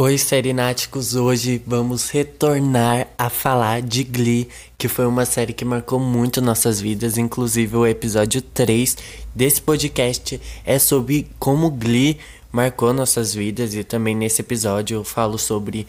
Oi, Serináticos! Hoje vamos retornar a falar de Glee, que foi uma série que marcou muito nossas vidas, inclusive o episódio 3 desse podcast é sobre como Glee marcou nossas vidas e também nesse episódio eu falo sobre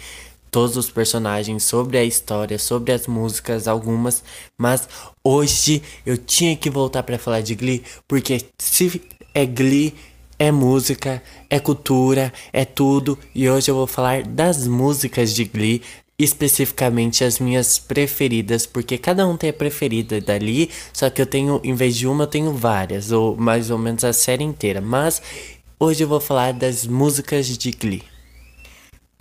todos os personagens, sobre a história, sobre as músicas, algumas, mas hoje eu tinha que voltar para falar de Glee, porque se é Glee é música, é cultura, é tudo. E hoje eu vou falar das músicas de Glee, especificamente as minhas preferidas, porque cada um tem a preferida dali, só que eu tenho, em vez de uma, eu tenho várias, ou mais ou menos a série inteira. Mas hoje eu vou falar das músicas de Glee.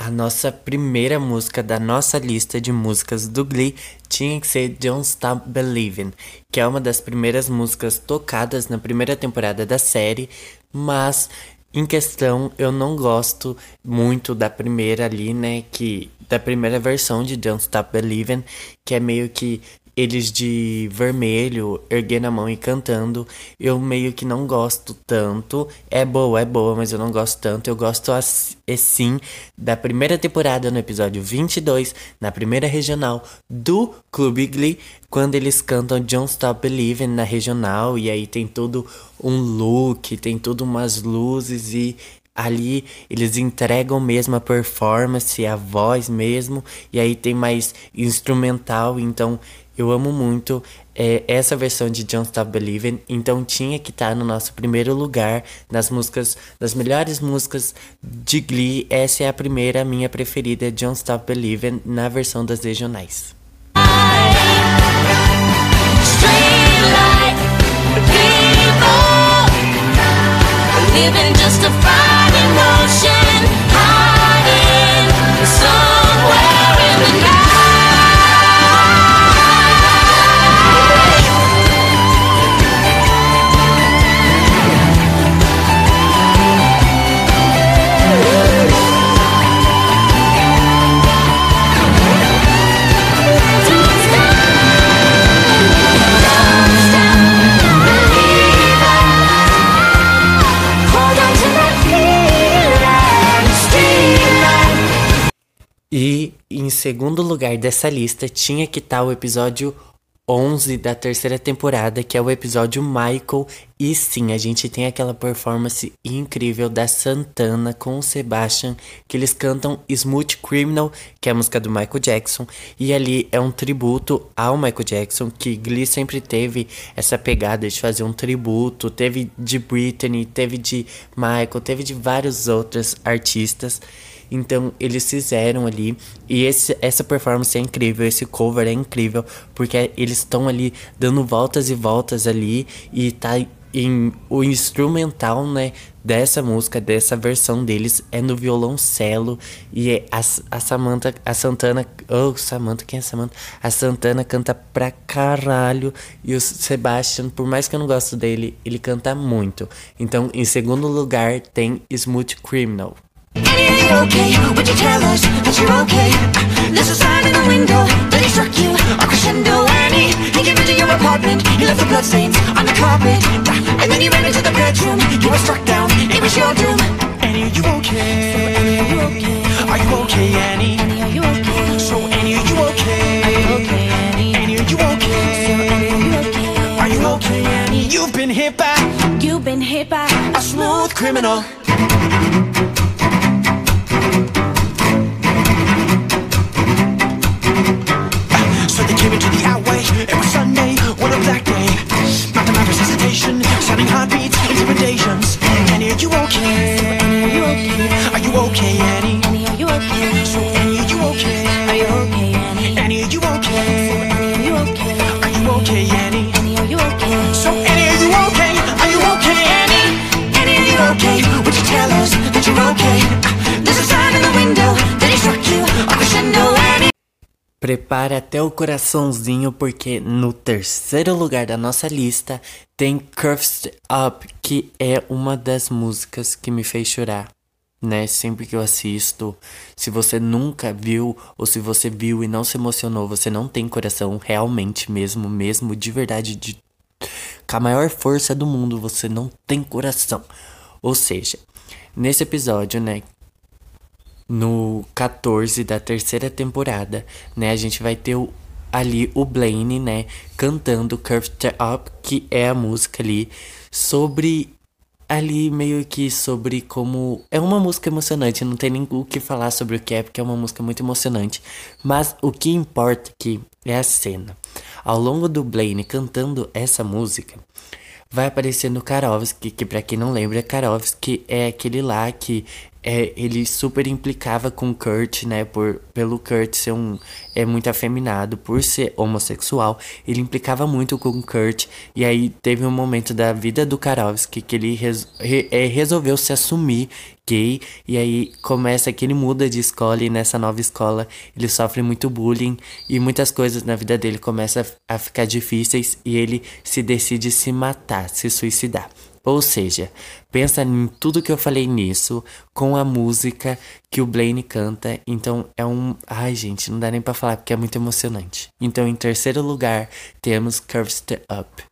A nossa primeira música da nossa lista de músicas do Glee tinha que ser Don't Stop Believing, que é uma das primeiras músicas tocadas na primeira temporada da série, mas em questão eu não gosto muito da primeira ali, né, que da primeira versão de Don't Stop Believing, que é meio que eles de vermelho erguendo a mão e cantando, eu meio que não gosto tanto. É boa, é boa, mas eu não gosto tanto. Eu gosto assim da primeira temporada no episódio 22, na primeira regional do Clube Glee, quando eles cantam Don't Stop Believing na regional e aí tem todo um look, tem tudo umas luzes e ali eles entregam mesmo a performance, a voz mesmo, e aí tem mais instrumental, então eu amo muito é, essa versão de Don't Stop Believing, então tinha que estar tá no nosso primeiro lugar nas músicas, das melhores músicas de Glee. Essa é a primeira, minha preferida, Don't Stop Believing, na versão das regionais. Living just a Friday notion, E em segundo lugar dessa lista tinha que estar tá o episódio 11 da terceira temporada, que é o episódio Michael. E sim, a gente tem aquela performance incrível da Santana com o Sebastian, que eles cantam Smooth Criminal, que é a música do Michael Jackson. E ali é um tributo ao Michael Jackson, que Glee sempre teve essa pegada de fazer um tributo. Teve de Britney, teve de Michael, teve de vários outros artistas. Então eles fizeram ali e esse, essa performance é incrível, esse cover é incrível porque eles estão ali dando voltas e voltas ali e tá em o instrumental, né, dessa música, dessa versão deles é no violoncelo e é a, a Samantha, a Santana, oh, Samantha, quem é Samantha? A Santana canta pra caralho e o Sebastian, por mais que eu não gosto dele, ele canta muito. Então, em segundo lugar tem Smooth Criminal. Anything okay? Would you tell us that you're okay? There's a sign in the window that he struck you a crescendo And he, he came into your apartment He left the bloodstains on the carpet And then he ran into the bedroom You were struck down, it was your doom Annie, are you okay? So Annie, are you okay? Are you okay, Annie? Annie, are you okay? So Annie, are you okay? Are you okay, Annie? Annie, are you okay? So Annie, are you okay? Are you okay, Annie? You've been hit by You've been hit by A smooth criminal won't care. Prepare até o coraçãozinho porque no terceiro lugar da nossa lista tem Curved Up, que é uma das músicas que me fez chorar, né? Sempre que eu assisto. Se você nunca viu ou se você viu e não se emocionou, você não tem coração realmente mesmo, mesmo de verdade de com a maior força do mundo, você não tem coração. Ou seja, nesse episódio, né, no 14 da terceira temporada, né? A gente vai ter o, ali o Blaine, né, cantando Curved Up, que é a música ali sobre ali meio que sobre como é uma música emocionante, não tem nem o que falar sobre o que é, porque é uma música muito emocionante, mas o que importa aqui é a cena. Ao longo do Blaine cantando essa música, vai aparecer no Karovski, que para quem não lembra, Karovski é aquele lá que é, ele super implicava com Kurt, né? Por, pelo Kurt ser um. É muito afeminado, por ser homossexual. Ele implicava muito com Kurt. E aí teve um momento da vida do Karofsky que ele res, re, é, resolveu se assumir gay. E aí começa que ele muda de escola. E nessa nova escola ele sofre muito bullying. E muitas coisas na vida dele começam a ficar difíceis. E ele se decide se matar, se suicidar. Ou seja, pensa em tudo que eu falei nisso com a música que o Blaine canta. Então é um. Ai, gente, não dá nem pra falar porque é muito emocionante. Então, em terceiro lugar, temos Curves Up.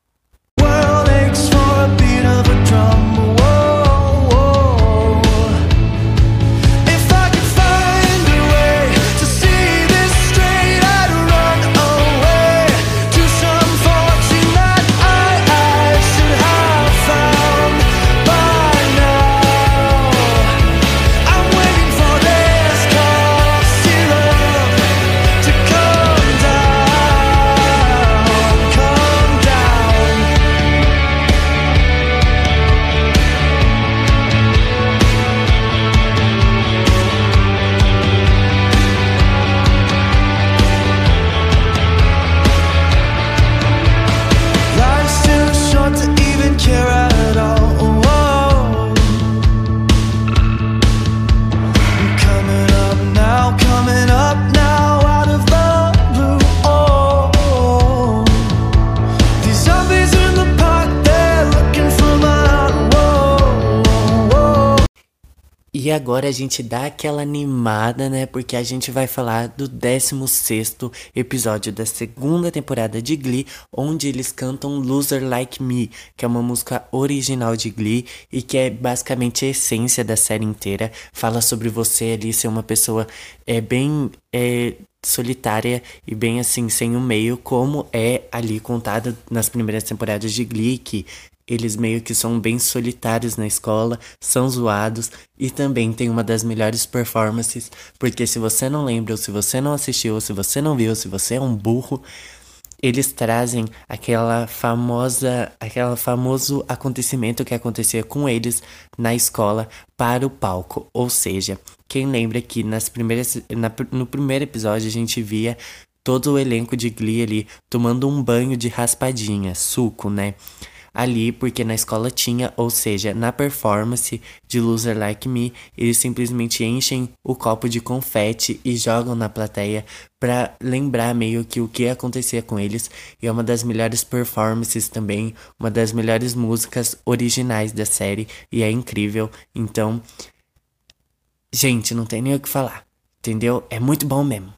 E agora a gente dá aquela animada, né? Porque a gente vai falar do 16 episódio da segunda temporada de Glee, onde eles cantam Loser Like Me, que é uma música original de Glee e que é basicamente a essência da série inteira. Fala sobre você ali ser uma pessoa é, bem. É, solitária e bem assim, sem o um meio, como é ali contado nas primeiras temporadas de Glee, que eles meio que são bem solitários na escola, são zoados e também tem uma das melhores performances, porque se você não lembra, ou se você não assistiu, ou se você não viu, se você é um burro, eles trazem aquela famosa, aquele famoso acontecimento que acontecia com eles na escola para o palco. Ou seja, quem lembra que nas primeiras, na, no primeiro episódio a gente via todo o elenco de Glee ali tomando um banho de raspadinha, suco, né? Ali porque na escola tinha, ou seja, na performance de Loser Like Me, eles simplesmente enchem o copo de confete e jogam na plateia para lembrar meio que o que acontecia com eles. E é uma das melhores performances também, uma das melhores músicas originais da série e é incrível. Então, gente, não tem nem o que falar, entendeu? É muito bom mesmo.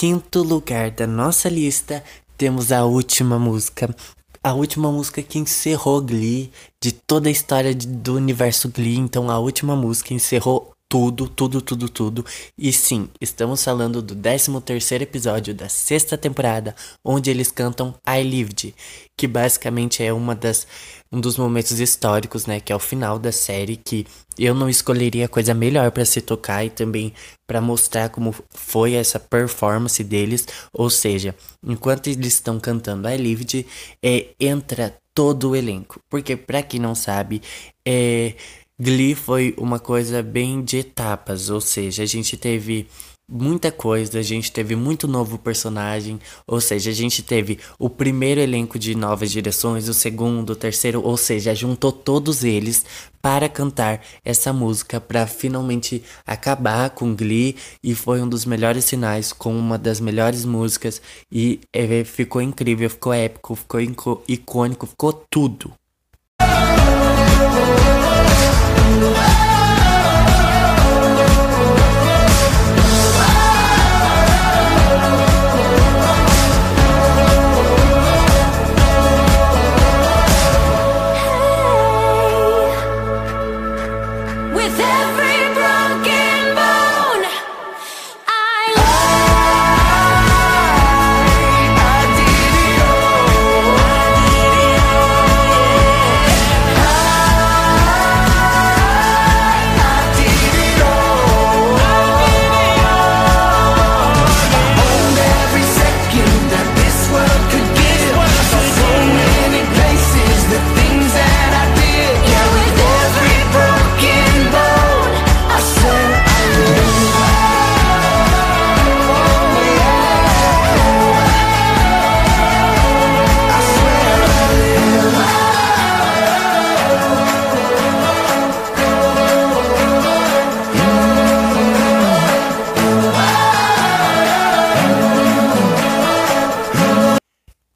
Quinto lugar da nossa lista temos a última música. A última música que encerrou Glee de toda a história de, do universo Glee. Então a última música encerrou tudo, tudo, tudo, tudo. E sim, estamos falando do 13 terceiro episódio da sexta temporada, onde eles cantam I Lived, que basicamente é uma das um dos momentos históricos, né, que é o final da série, que eu não escolheria coisa melhor para se tocar e também para mostrar como foi essa performance deles, ou seja, enquanto eles estão cantando I Lived, é, entra todo o elenco, porque para quem não sabe, é Glee foi uma coisa bem de etapas, ou seja, a gente teve muita coisa, a gente teve muito novo personagem, ou seja, a gente teve o primeiro elenco de novas direções, o segundo, o terceiro, ou seja, juntou todos eles para cantar essa música para finalmente acabar com Glee e foi um dos melhores sinais com uma das melhores músicas e é, ficou incrível, ficou épico, ficou icônico, ficou tudo.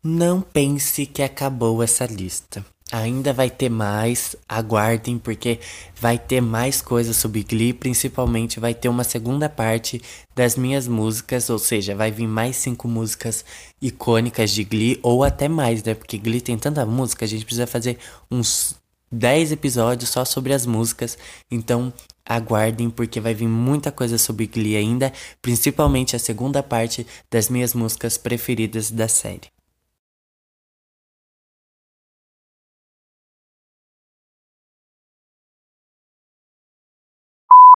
Não pense que acabou essa lista. Ainda vai ter mais, aguardem, porque vai ter mais coisas sobre Glee. Principalmente vai ter uma segunda parte das minhas músicas, ou seja, vai vir mais cinco músicas icônicas de Glee, ou até mais, né? Porque Glee tem tanta música, a gente precisa fazer uns 10 episódios só sobre as músicas. Então aguardem, porque vai vir muita coisa sobre Glee ainda, principalmente a segunda parte das minhas músicas preferidas da série.